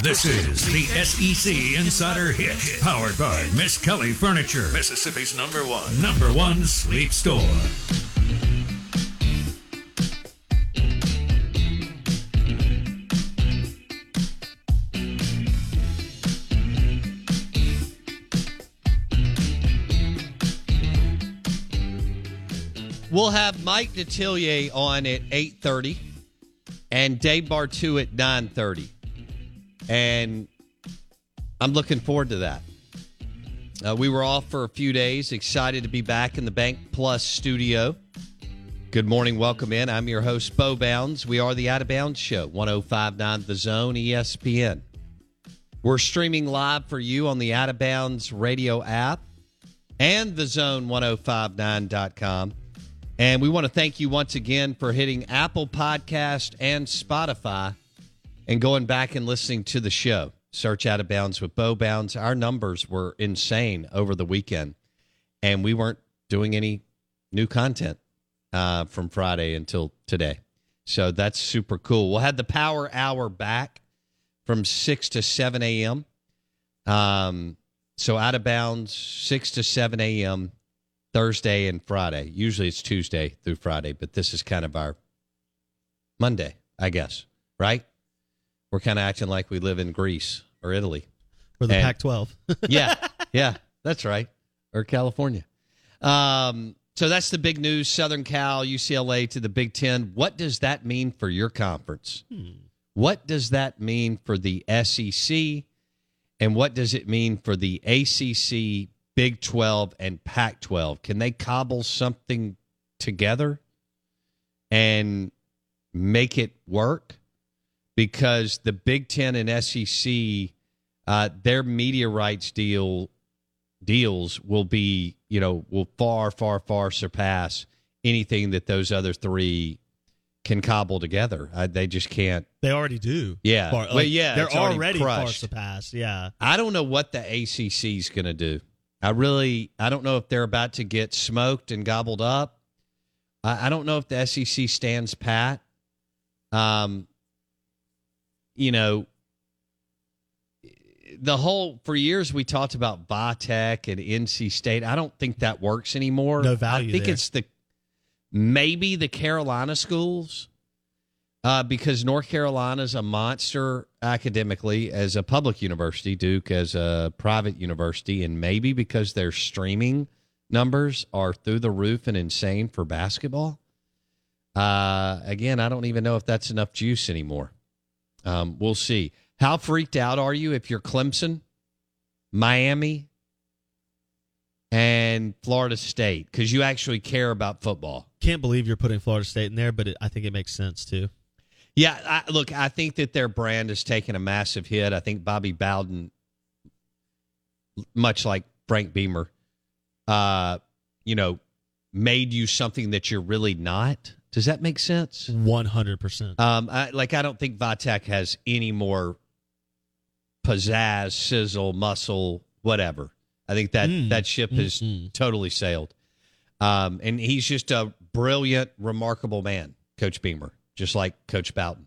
This is the SEC Insider Hit, powered by Miss Kelly Furniture, Mississippi's number one, number one sleep store. We'll have Mike Detillier on at 8.30 and Dave Bartoo at 9.30. And I'm looking forward to that. Uh, we were off for a few days, excited to be back in the Bank Plus studio. Good morning, welcome in. I'm your host, Bo Bounds. We are the Out of Bounds Show, 1059 The Zone, ESPN. We're streaming live for you on the Out of Bounds radio app and the zone1059.com. And we want to thank you once again for hitting Apple Podcast and Spotify and going back and listening to the show. Search Out of Bounds with Bo Bounds. Our numbers were insane over the weekend, and we weren't doing any new content uh, from Friday until today. So that's super cool. We'll have the Power Hour back from 6 to 7 a.m. Um, so Out of Bounds, 6 to 7 a.m. Thursday and Friday. Usually it's Tuesday through Friday, but this is kind of our Monday, I guess, right? We're kind of acting like we live in Greece or Italy. Or the Pac 12. yeah, yeah, that's right. Or California. Um, so that's the big news Southern Cal, UCLA to the Big Ten. What does that mean for your conference? Hmm. What does that mean for the SEC? And what does it mean for the ACC, Big 12 and Pac 12. Can they cobble something together and make it work? Because the Big 10 and SEC, uh, their media rights deal deals will be, you know, will far, far, far surpass anything that those other three can cobble together. Uh, they just can't. They already do. Yeah. Far, like, well, yeah. They're already, already far surpassed. Yeah. I don't know what the ACC is going to do. I really, I don't know if they're about to get smoked and gobbled up. I, I don't know if the SEC stands pat. Um, you know, the whole for years we talked about Vatech and NC State. I don't think that works anymore. No value. I think there. it's the maybe the Carolina schools uh, because North Carolina's a monster academically as a public university, Duke as a private university, and maybe because their streaming numbers are through the roof and insane for basketball. Uh, again, I don't even know if that's enough juice anymore. Um, we'll see. How freaked out are you if you're Clemson, Miami, and Florida State? Because you actually care about football. Can't believe you're putting Florida State in there, but it, I think it makes sense too. Yeah, I, look, I think that their brand has taken a massive hit. I think Bobby Bowden, much like Frank Beamer, uh, you know, made you something that you're really not. Does that make sense? One hundred percent. Um, I, like I don't think Vitek has any more pizzazz, sizzle, muscle, whatever. I think that Mm. that ship has Mm-mm. totally sailed. Um, and he's just a brilliant, remarkable man, Coach Beamer, just like Coach Bowden.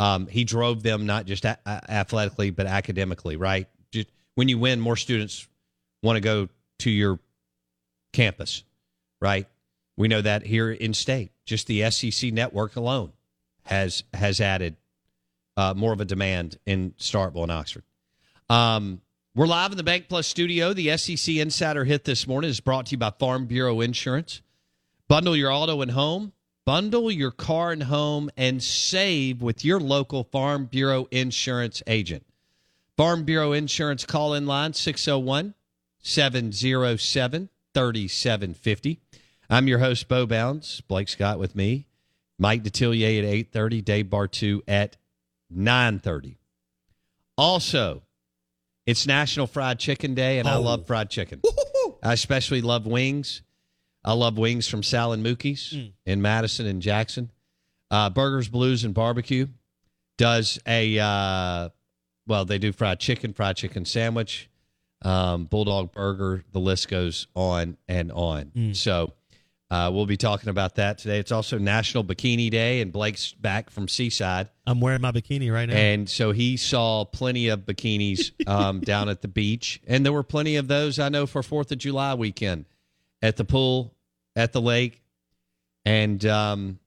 Um, he drove them not just a- a- athletically but academically, right? Just, when you win, more students want to go to your campus, right? We know that here in state, just the SEC network alone has has added uh, more of a demand in Starkville and Oxford. Um, we're live in the Bank Plus studio. The SEC Insider Hit this morning is brought to you by Farm Bureau Insurance. Bundle your auto and home, bundle your car and home, and save with your local Farm Bureau Insurance agent. Farm Bureau Insurance call in line 601 707 3750. I'm your host, Bo Bounds. Blake Scott with me. Mike Detillier at 8.30. Dave Bartoo at 9.30. Also, it's National Fried Chicken Day, and I Oh. love fried chicken. I especially love wings. I love wings from Sal and Mookie's Mm. in Madison and Jackson. Uh, Burgers, Blues, and Barbecue does a, uh, well, they do fried chicken, fried chicken sandwich, um, Bulldog Burger. The list goes on and on. Mm. So uh, we'll be talking about that today. It's also National Bikini Day, and Blake's back from Seaside. I'm wearing my bikini right now. And so he saw plenty of bikinis um, down at the beach. And there were plenty of those, I know, for 4th of July weekend at the pool, at the lake, and um,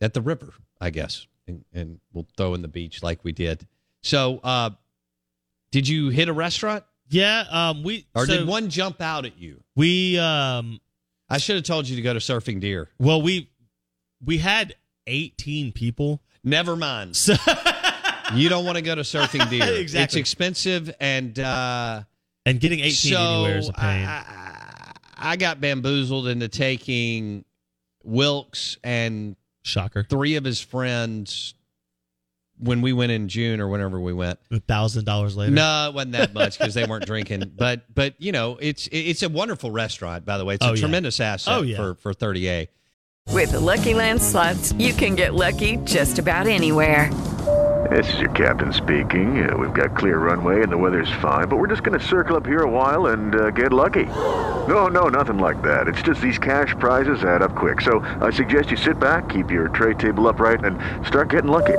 at the river, I guess. And, and we'll throw in the beach like we did. So, uh, did you hit a restaurant? yeah, um, we Or so did one jump out at you? we um, I should have told you to go to Surfing Deer. well we we had 18 people. Never mind. So You don't want to go to Surfing Deer. exactly. It's expensive and. Uh, and getting 18 so anywhere is a pain. I, I, I got bamboozled into taking Wilkes and Shocker. three of his friends when we went in June or whenever we went. A thousand dollars later. No, it wasn't that much because they weren't drinking. But but you know, it's it's a wonderful restaurant. By the way, it's Oh, a yeah. tremendous asset Oh, yeah. for for 30A. With the Lucky Land slots, you can get lucky just about anywhere. This is your captain speaking. Uh, we've got clear runway and the weather's fine, but we're just going to circle up here a while and uh, get lucky. No, no, nothing like that. It's just these cash prizes add up quick. So I suggest you sit back, keep your tray table upright, and start getting lucky.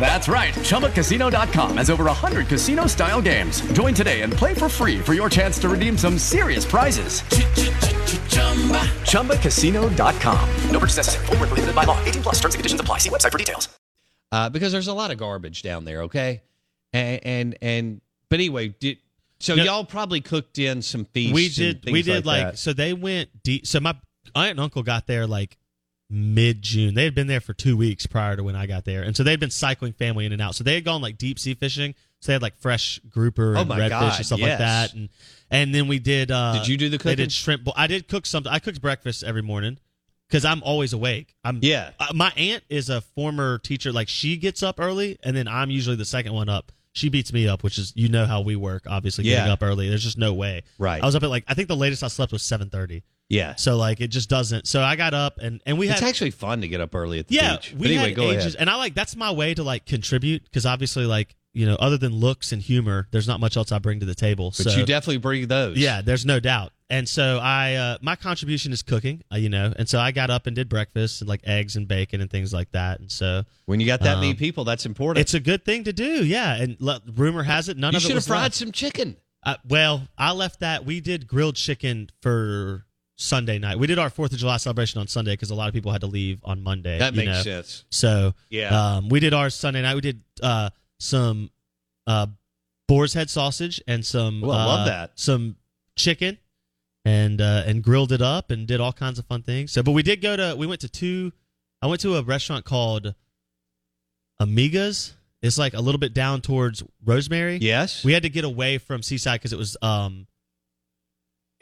That's right. ChumbaCasino.com has over 100 casino style games. Join today and play for free for your chance to redeem some serious prizes. ChumbaCasino.com. No purchase necessary. Void where prohibited by law. 18 plus terms and conditions apply. See website for details. Uh, because there's a lot of garbage down there. Okay, and and, and but anyway, did so No. y'all probably cooked in some feasts. we did things we did like, that. so they went deep so my aunt and uncle got there like mid-june. They had been there for two weeks prior to when i got there. And so they'd been cycling family in and out. So they had gone like deep sea fishing. So they had like fresh grouper Oh and my redfish God, and stuff yes. like that. And and then we did uh Did you do the cooking? they did shrimp i did cook something i cooked breakfast every morning because i'm always awake. I'm Yeah. uh, my aunt is a former teacher. Like she gets up early and then i'm usually the second one up. She beats me up which is you know how we work obviously getting Yeah. up early. There's just no way. Right. i was up at like i think the latest i slept was 7.30 yeah. so like it just doesn't so i got up and and we it's actually fun to get up early at the yeah beach. we But anyway, had go ages ahead. and i like that's my way to like contribute because obviously like you know other than looks and humor there's not much else i bring to the table But so you definitely bring those. yeah, there's no doubt. And so I, uh, my contribution is cooking, uh, you know, and so I got up and did breakfast and like eggs and bacon and things like that. And so When you got that many Um, people, that's important. it's a good thing to do, yeah. And le- rumor has it, none you of it should have fried left. some chicken. Uh, well, I left that. We did grilled chicken for Sunday night. We did our Fourth of July celebration on Sunday because a lot of people had to leave on Monday. That makes know. sense. So Yeah. um, we did our Sunday night. We did uh, some uh, boar's head sausage and some. Well, I love uh, that. Some chicken and uh, and grilled it up and did all kinds of fun things. So, but we did go to. We went to two. I went to a restaurant called Amigas It's like a little bit down towards Rosemary. Yes. We had to get away from Seaside because it was um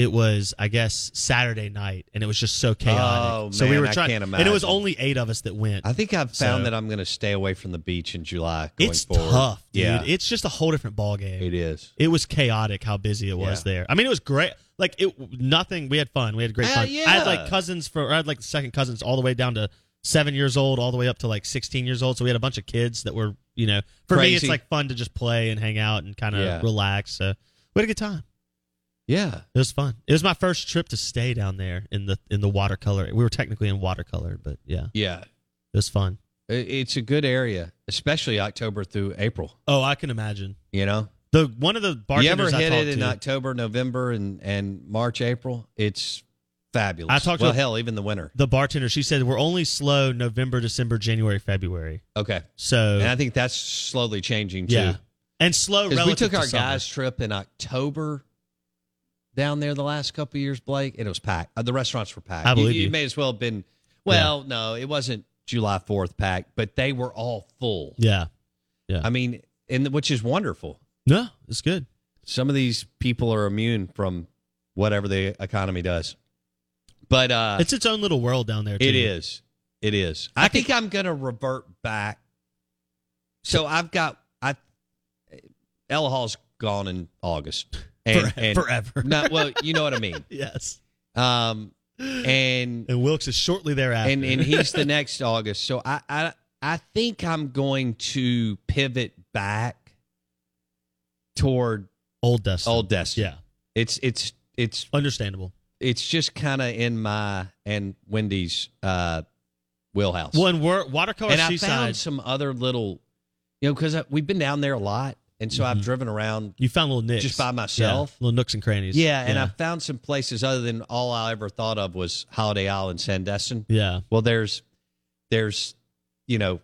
it was I guess Saturday night and it was just so chaotic. Oh, so we man, were I trying can't imagine. and it was only 8 of us that went. I think I've So- found that I'm going to stay away from the beach in July. Going it's forward. tough, dude. Yeah, It's just a whole different ball game. it is. It was chaotic how busy it was Yeah. there. I mean, it was great. Like it, nothing. We had fun. We had great fun. yeah. I had like cousins for. I had like second cousins all the way down to seven years old, all the way up to like sixteen years old. So we had a bunch of kids that were, you know, for me, it's like fun to just play and hang out and kind of relax. So we had a good time. Yeah. It was fun. It was my first trip to stay down there in the in the watercolor. We were technically in watercolor, but yeah, Yeah. it was fun. It's a good area, especially October through April. Oh, I can imagine. You know, The one of the you ever hit it in to, October, November, and and March, April? It's fabulous. I talked to well, a- hell, even the winter. the bartender. She said we're only slow November, December, January, February. Okay, So and I think that's slowly changing too. Yeah. And slow Because we relative took our summer. guys trip in October down there the last couple of years, Blake, and it was packed. Uh, the restaurants were packed. I believe you, you. may as well have been. Well, no, it wasn't July Fourth packed, but they were all full. Yeah. Yeah. I mean, and which is wonderful. No, it's good. Some of these people are immune from whatever the economy does, but uh, It's its own little world down there. Too. it is. It is. I, think, I'm going to revert back. So I've got I. Ella Hall's gone in August. And, and forever. No, well, you know what I mean. Yes. Um, and And Wilkes is shortly thereafter. and and he's the next August. So I I I think I'm going to pivot back toward old Destin. old Destiny. Yeah. It's it's it's Understandable. it's just kind of in my and Wendy's uh wheelhouse. Well, and we're watercolor and I seaside. found some other little, you know, because we've been down there a lot, and so I've mm-hmm. driven around. you found little nicks Just by myself? Yeah, little nooks and crannies. Yeah, and I found some places other than all I ever thought of was Holiday Island, Sandestin. yeah. Well, there's there's you know,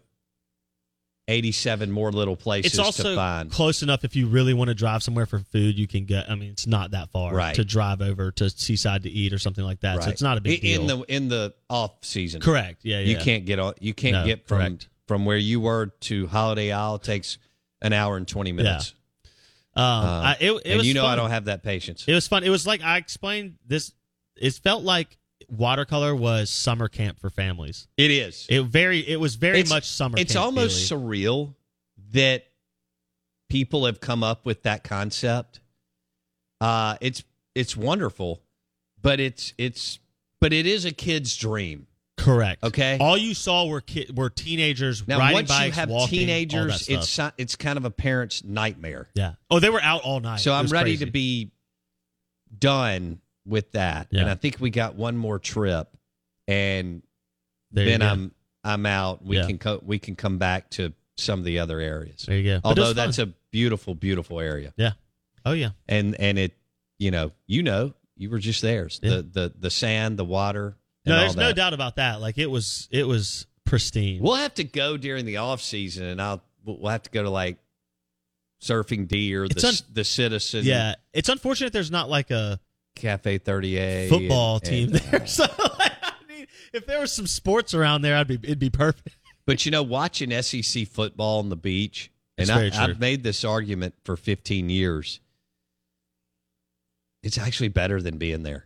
eighty seven more little places It's also to find. close enough if you really want to drive somewhere for food, you can get. I mean, it's not that far Right. to drive over to Seaside to eat or something like that. So it's not a big in, deal. in the in the off season. Correct. Yeah, You can't get on. You can't No, get from correct. from where you were to Holiday Isle takes an hour and twenty minutes. Um, Uh, I, it, it and was you know I don't have that patience. It was fun. It was like I explained this. It felt like watercolor was summer camp for families. It is. It very. It was very It's- much summer. It's almost feely. surreal that people have come up with that concept. Uh, it's it's wonderful, but it's it's but it is a kid's dream. Correct. Okay. All you saw were ki- were teenagers Now, riding once bikes, you have walking, teenagers, it's it's kind of a parent's nightmare. yeah. Oh, they were out all night. So I'm ready crazy. to be done with that, Yeah. and I think we got one more trip, and There then. I'm I'm out. We Yeah. can co- we can come back to some of the other areas. There you go. But it was Although that's a beautiful, beautiful area, yeah. Oh yeah. and and it, you know, you know, you were just there. Yeah. The the the sand, the water. And No, there's no doubt about that. Like it was. It was pristine. We'll have to go during the off season, and I'll we'll we'll have to go to like surfing deer, It's the un- the citizen, yeah. It's unfortunate there's not like a Cafe Thirty A football team there. So I mean, if there was some sports around there, I'd be. It'd be perfect. But you know, watching SEC football on the beach, and I. I've made this argument for 15 years. It's actually better than being there.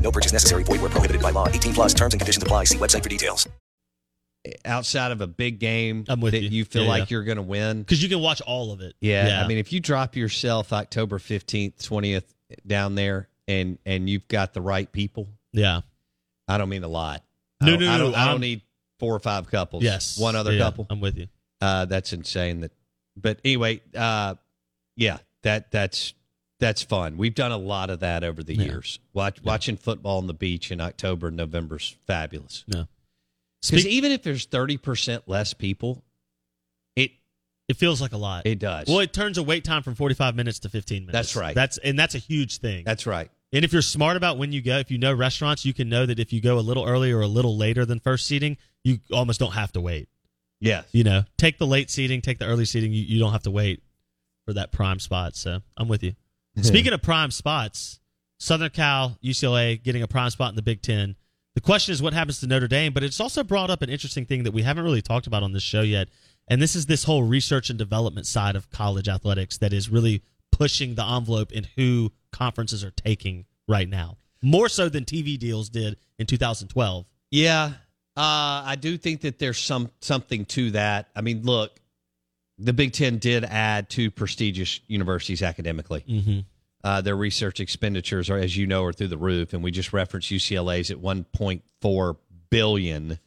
No purchase necessary. Void where prohibited by law. 18 plus terms and conditions apply. See website for details. Outside of a big game I'm with that you. you, feel Yeah, like yeah. you're going to win. Because you can watch all of it. Yeah, I mean, if you drop yourself October 15th, 20th down there, and and you've got the right people, yeah. I don't mean a lot. I No, don't- no, I don't, I I'm- don't need four or five couples. Yes. one other Yeah, couple. I'm with you. Uh, that's insane. That, but anyway, uh, yeah, that that's that's fun. We've done a lot of that over the Yeah. years. Watch, Watching football on the beach in October and November's fabulous. No. Because even if there's thirty percent less people, it It feels like a lot. It does. Well, it turns a wait time from 45 minutes to 15 minutes. That's right. That's and that's a huge thing. That's right. And if you're smart about when you go, if you know restaurants, you can know that if you go a little earlier or a little later than first seating, you almost don't have to wait. Yes. You know, take the late seating, take the early seating. You, you don't have to wait for that prime spot. So I'm with you. Speaking of prime spots, Southern Cal, UCLA getting a prime spot in the Big Ten. The question is what happens to Notre Dame, but it's also brought up an interesting thing that we haven't really talked about on this show yet. And this is this whole research and development side of college athletics that is really pushing the envelope in who conferences are taking right now. More so than TV deals did in 2012. Yeah, uh, I do think that there's some something to that. I mean, look, the Big Ten did add two prestigious universities academically. Mm-hmm. Uh, their research expenditures are, as you know, are through the roof, and we just referenced UCLA's at 1.4 billion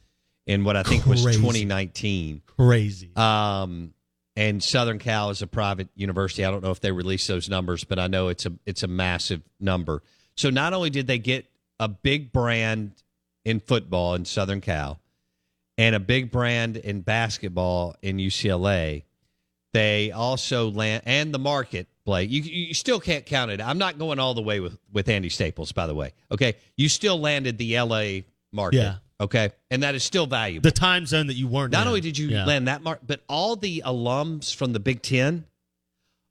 in what I think was 2019. Crazy. Um, and Southern Cal is a private university. I don't know if they released those numbers, but I know it's a it's a massive number. So not only did they get a big brand in football in Southern Cal and a big brand in basketball in UCLA, they also land and the market. Blake, you you still can't count it. I'm not going all the way with with Andy Staples, by the way. Okay, you still landed the LA market. Yeah. Okay, and that is still valuable. The time zone that you weren't Not in. only did you Yeah. land that mark, but all the alums from the Big Ten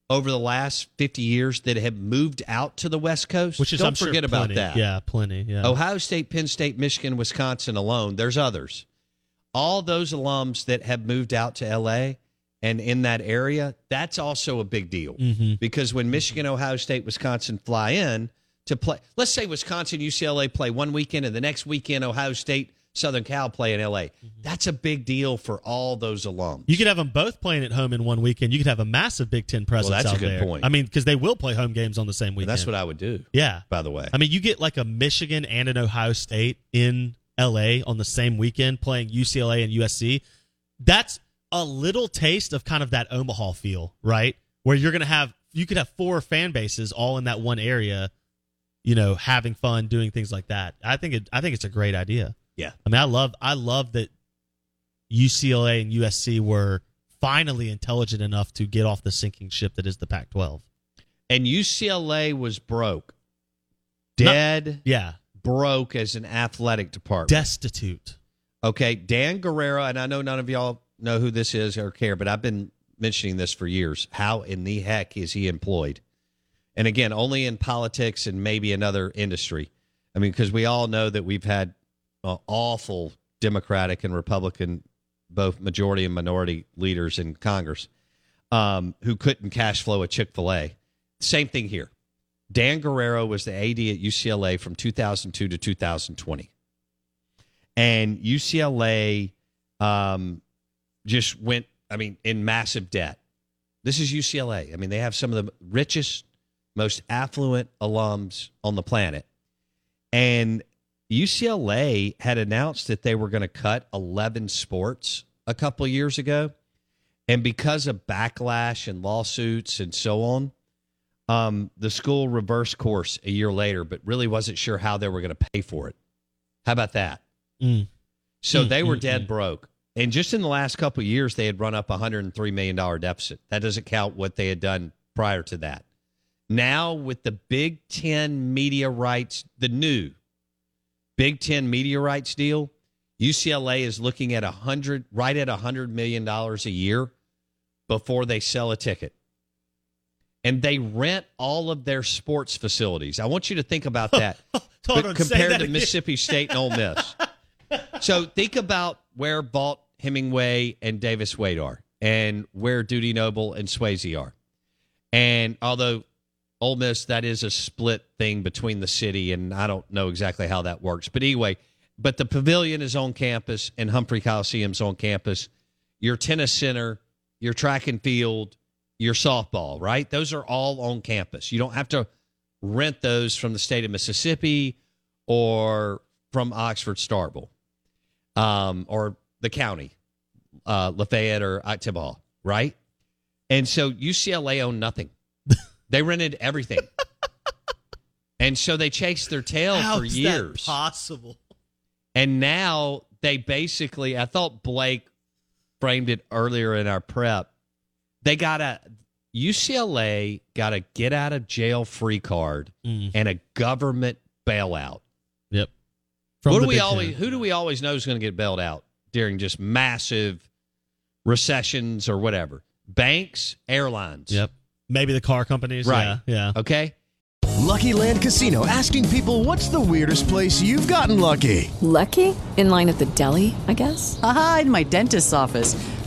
over the last 50 years that have moved out to the West Coast. Which is don't I'm sure, about that. Yeah, plenty. Yeah. Ohio State, Penn State, Michigan, Wisconsin alone. There's others. All those alums that have moved out to LA and in that area, that's also a big deal Mhm. because when Michigan, Ohio State, Wisconsin fly in to play, let's say Wisconsin, UCLA play one weekend, and the next weekend Ohio State, Southern Cal play in LA. That's a big deal for all those alums. You could have them both playing at home in one weekend. You could have a massive Big Ten presence. that's a out good there. point. I mean, because they will play home games on the same And weekend. that's what I would do. Yeah. By the way, I mean, you get like a Michigan and an Ohio State in LA on the same weekend playing UCLA and USC. That's a little taste of kind of that Omaha feel, right? Where you're going to have, you could have four fan bases all in that one area, you know, having fun, doing things like that. I think it, I think it's a great idea. Yeah. I mean, I love, I love that UCLA and USC were finally intelligent enough to get off the sinking ship that is the Pac-12. and UCLA was broke, Not- dead, Yeah. broke as an athletic department. Destitute. Okay, Dan Guerrero, and I know none of y'all know who this is or care, but I've been mentioning this for years. How in the heck is he employed? And again, only in politics and maybe another industry. I mean, because we all know that we've had uh, awful Democratic and Republican, both majority and minority leaders in Congress um, who couldn't cash flow a Chick fil A. Same thing here. Dan Guerrero was the AD at UCLA from 2002 to 2020 and UCLA um, just went. I mean, in massive debt. This is UCLA. I mean, they have some of the richest, most affluent alums on the planet, and UCLA had announced that they were going to cut eleven sports a couple years ago, and because of backlash and lawsuits and so on. Um, the school reversed course a year later, but really wasn't sure how they were going to pay for it. How about that? Mm. So Mm, they were mm, dead broke. And just in the last couple of years, they had run up a $103 million deficit. That doesn't count what they had done prior to that. Now, with the Big Ten media rights, the new Big Ten media rights deal, UCLA is looking at a hundred, right at a $100 million a year before they sell a ticket. And they rent all of their sports facilities. I want you to think about that on, compared that to. Mississippi State and Ole Miss. so think about where Vaught, Hemingway, and Davis Wade are, and where Dudy Noble and Swayze are. And although Ole Miss, that is a split thing between the city, and I don't know exactly how that works. But anyway, but the pavilion is on campus, and Humphrey Coliseum's on campus. Your tennis center, your track and field, your softball, right? Those are all on campus. You don't have to rent those from the state of Mississippi or from Oxford Starkville um, or the county, uh, Lafayette or Oktibbeha, right? And so UCLA owned nothing. they rented everything. and so they chased their tail How for is that years. possible? And now they basically, I thought Blake framed it earlier in our prep. They got a UCLA got a get out of jail free card Mm. and a government bailout. Yep. what the do we Big always? Ten. Who do we always know is going to get bailed out during just massive recessions or whatever? Banks, airlines. Yep. Maybe the car companies. Right. Yeah. yeah. Okay. Lucky Land Casino asking people what's the weirdest place you've gotten lucky? Lucky? In line at the deli, I guess? Haha, in my dentist's office.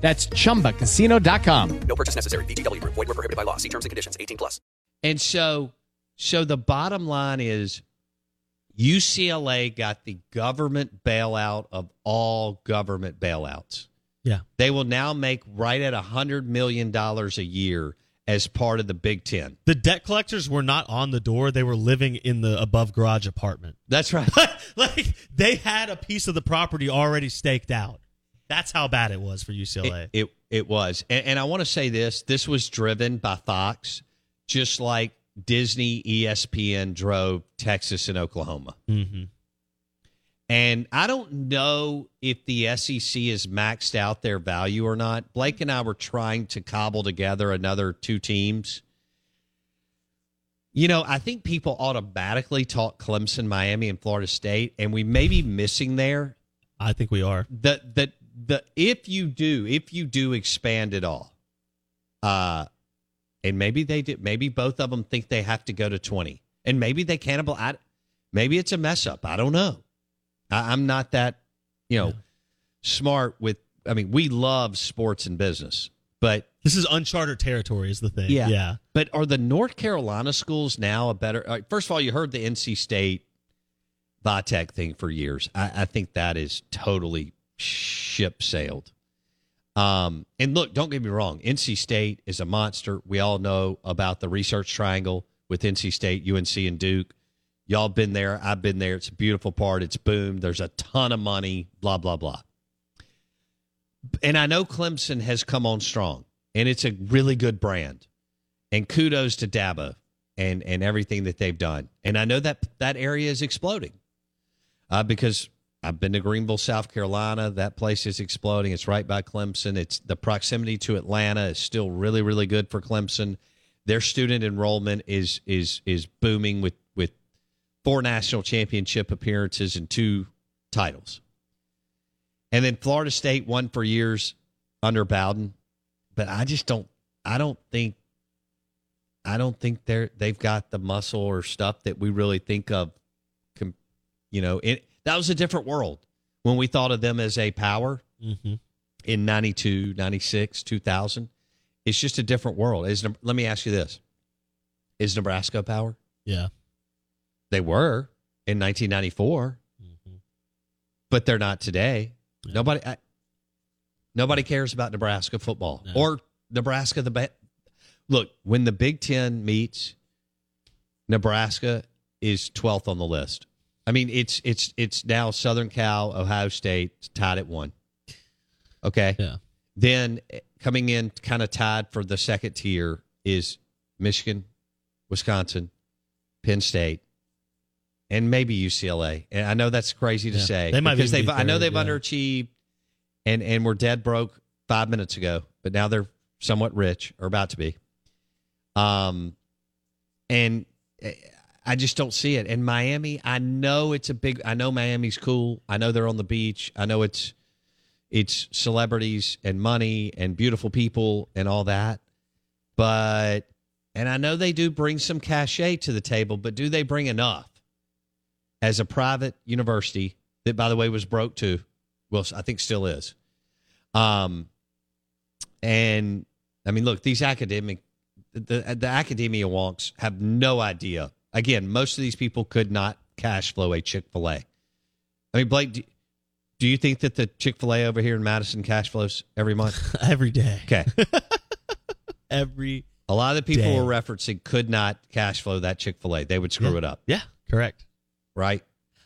That's chumbacasino.com. No purchase necessary. VGW Group. Void were prohibited by law. See terms and conditions. 18 plus. And so, so the bottom line is, UCLA got the government bailout of all government bailouts. Yeah. They will now make right at a hundred million dollars a year as part of the Big Ten. The debt collectors were not on the door; they were living in the above garage apartment. That's right. like they had a piece of the property already staked out. That's how bad it was for UCLA. It it, it was, and, and I want to say this: this was driven by Fox, just like Disney, ESPN drove Texas and Oklahoma. mm-hmm. And I don't know if the SEC has maxed out their value or not. Blake and I were trying to cobble together another two teams. You know, I think people automatically talk Clemson, Miami, and Florida State, and we may be missing there. I think we are. The the the if you do, if you do expand it all, uh, and maybe they did, maybe both of them think they have to go to twenty, and maybe they cannibal. I, maybe it's a mess up. I don't know. I, I'm not that, you know, smart with. I mean, we love sports and business, but This is uncharted territory, is the thing. yeah, yeah. But are the North Carolina schools now a better? right, First of all, you heard the NC State Vitek thing for years. I, I think that is totally ship sailed. Um, and look, don't get me wrong. NC State is a monster. We all know about the research triangle with NC State, UNC, and Duke. Y'all been there. I've been there. It's a beautiful part. It's boom. There's a ton of money. Blah blah blah. And I know Clemson has come on strong, and it's a really good brand. And kudos to Dabo and and everything that they've done. And I know that that area is exploding uh, because I've been to Greenville, South Carolina. That place is exploding. It's right by Clemson. It's the proximity to Atlanta is still really really good for Clemson. Their student enrollment is is is booming with with four national championship appearances and two titles. And then Florida State won for years under Bowden, but I just don't I don't think I don't think they're they've got the muscle or stuff that we really think of. You know, it, that was a different world when we thought of them as a power Mm-hmm. in 92, 96, 2000. It's just a different world. Is, let me ask you this. Is Nebraska a power? Yeah. They were in 1994, but they're not today. Nobody, I, nobody cares about Nebraska football or Nebraska. The ba- look when the Big Ten meets, Nebraska is 12th on the list. I mean, it's it's it's now Southern Cal, Ohio State tied at one. Okay. Yeah. Then eh, coming in, kind of tied for the second tier is Michigan, Wisconsin, Penn State, and maybe UCLA. And I know that's crazy to Yeah. say They might because they've be I know they've yeah. underachieved and and were dead broke five minutes ago, but now they're somewhat rich or about to be. Um, and eh, I just don't see it. And Miami, I know it's a big. I know Miami's cool. I know they're on the beach. I know it's it's celebrities and money and beautiful people and all that. But and I know they do bring some cachet to the table, but do they bring enough as a private university that, by the way, was broke too? Well, I think still is. Um, And I mean, look, these academic, the the academia wonks have no idea. Again, most of these people could not cash flow a Chick Fil A. I mean, Blake, do, do you think that the Chick Fil A over here in Madison cash flows every month? Every day. Okay. Every A lot of the people day. were referencing could not cash flow that Chick Fil A. They would screw Yeah. it up, Yeah, correct. right?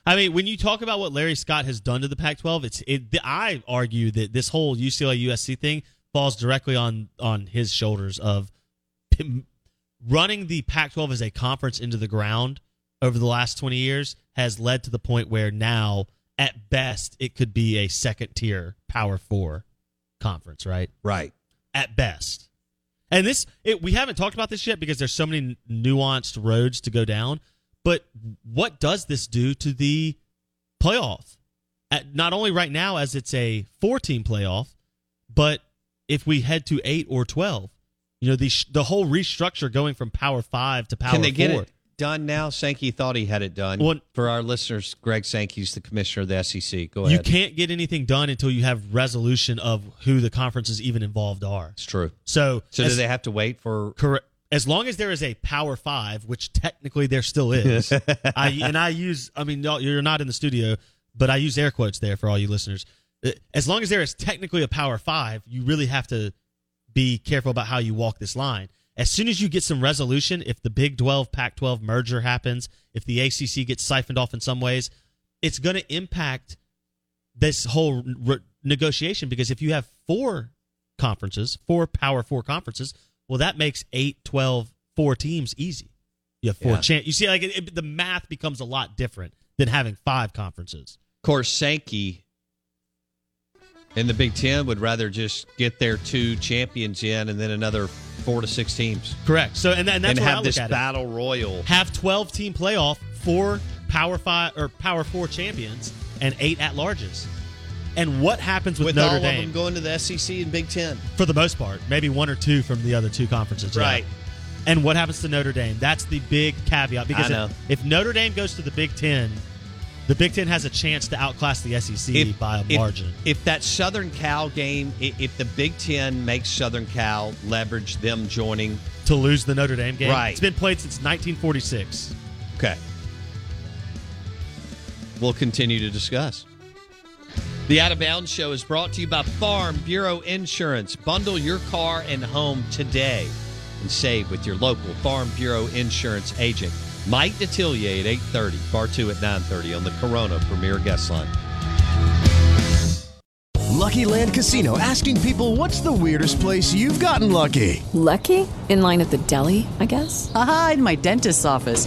I mean, when you talk about what Larry Scott has done to the Pac-12, it's it. I argue that this whole UCLA USC thing falls directly on on his shoulders of running the Pac-12 as a conference into the ground over the last 20 years has led to the point where now, at best, it could be a second tier Power Four conference, right? Right. At best. And this, it, we haven't talked about this yet because there's so many nuanced roads to go down. But what does this do to the playoff? At, not only right now as it's a four-team playoff, but if we head to eight or twelve, you know the the whole restructure going from Power Five to Power Can they Four. get it done now? Sankey thought he had it done. Well- For our listeners, Greg Sankey's the commissioner of the SEC. Go ahead. You can't get anything done until you have resolution of who the conferences even involved are. It's true. So, So as- do they have to wait for? Correct. As long as there is a Power Five, which technically there still is, I, and I use, I mean, no, you're not in the studio, but I use air quotes there for all you listeners. Uh, As long as there is technically a Power Five, you really have to be careful about how you walk this line. As soon as you get some resolution, if the Big 12 Pac 12 merger happens, if the ACC gets siphoned off in some ways, it's going to impact this whole re- negotiation because if you have four conferences, four Power Four conferences, well, that makes eight, 12, four teams easy. You have four Yeah. chan You see, like it, it- the math becomes a lot different than having five conferences. Of course, Sankey in the Big Ten would rather just get their two champions in and then another four to six teams. Correct. So, and, that- and that's and have this at battle royal. Have twelve team playoff, four Power Five or Power Four champions, and eight at larges. And what happens with, With Notre all Dame? of them going to the SEC and Big Ten. for the most part, maybe one or two from the other two conferences. yeah. Right. And what happens to Notre Dame? That's the big caveat because. If, if Notre Dame goes to the Big Ten, the Big Ten has a chance to outclass the SEC by a if- margin. If that Southern Cal game, if the Big Ten makes Southern Cal leverage them joining, to lose the Notre Dame game, Right. It's been played since 1946. okay, we'll continue to discuss. The Out of Bounds Show is brought to you by Farm Bureau Insurance. Bundle your car and home today and save with your local Farm Bureau Insurance agent. Mike Detillier at 8.30, Bartoo at 9.30 on the Corona Premier Guest Line. Lucky Land Casino asking people what's the weirdest place you've gotten lucky? Lucky? In line at the deli, I guess? Aha, in my dentist's office.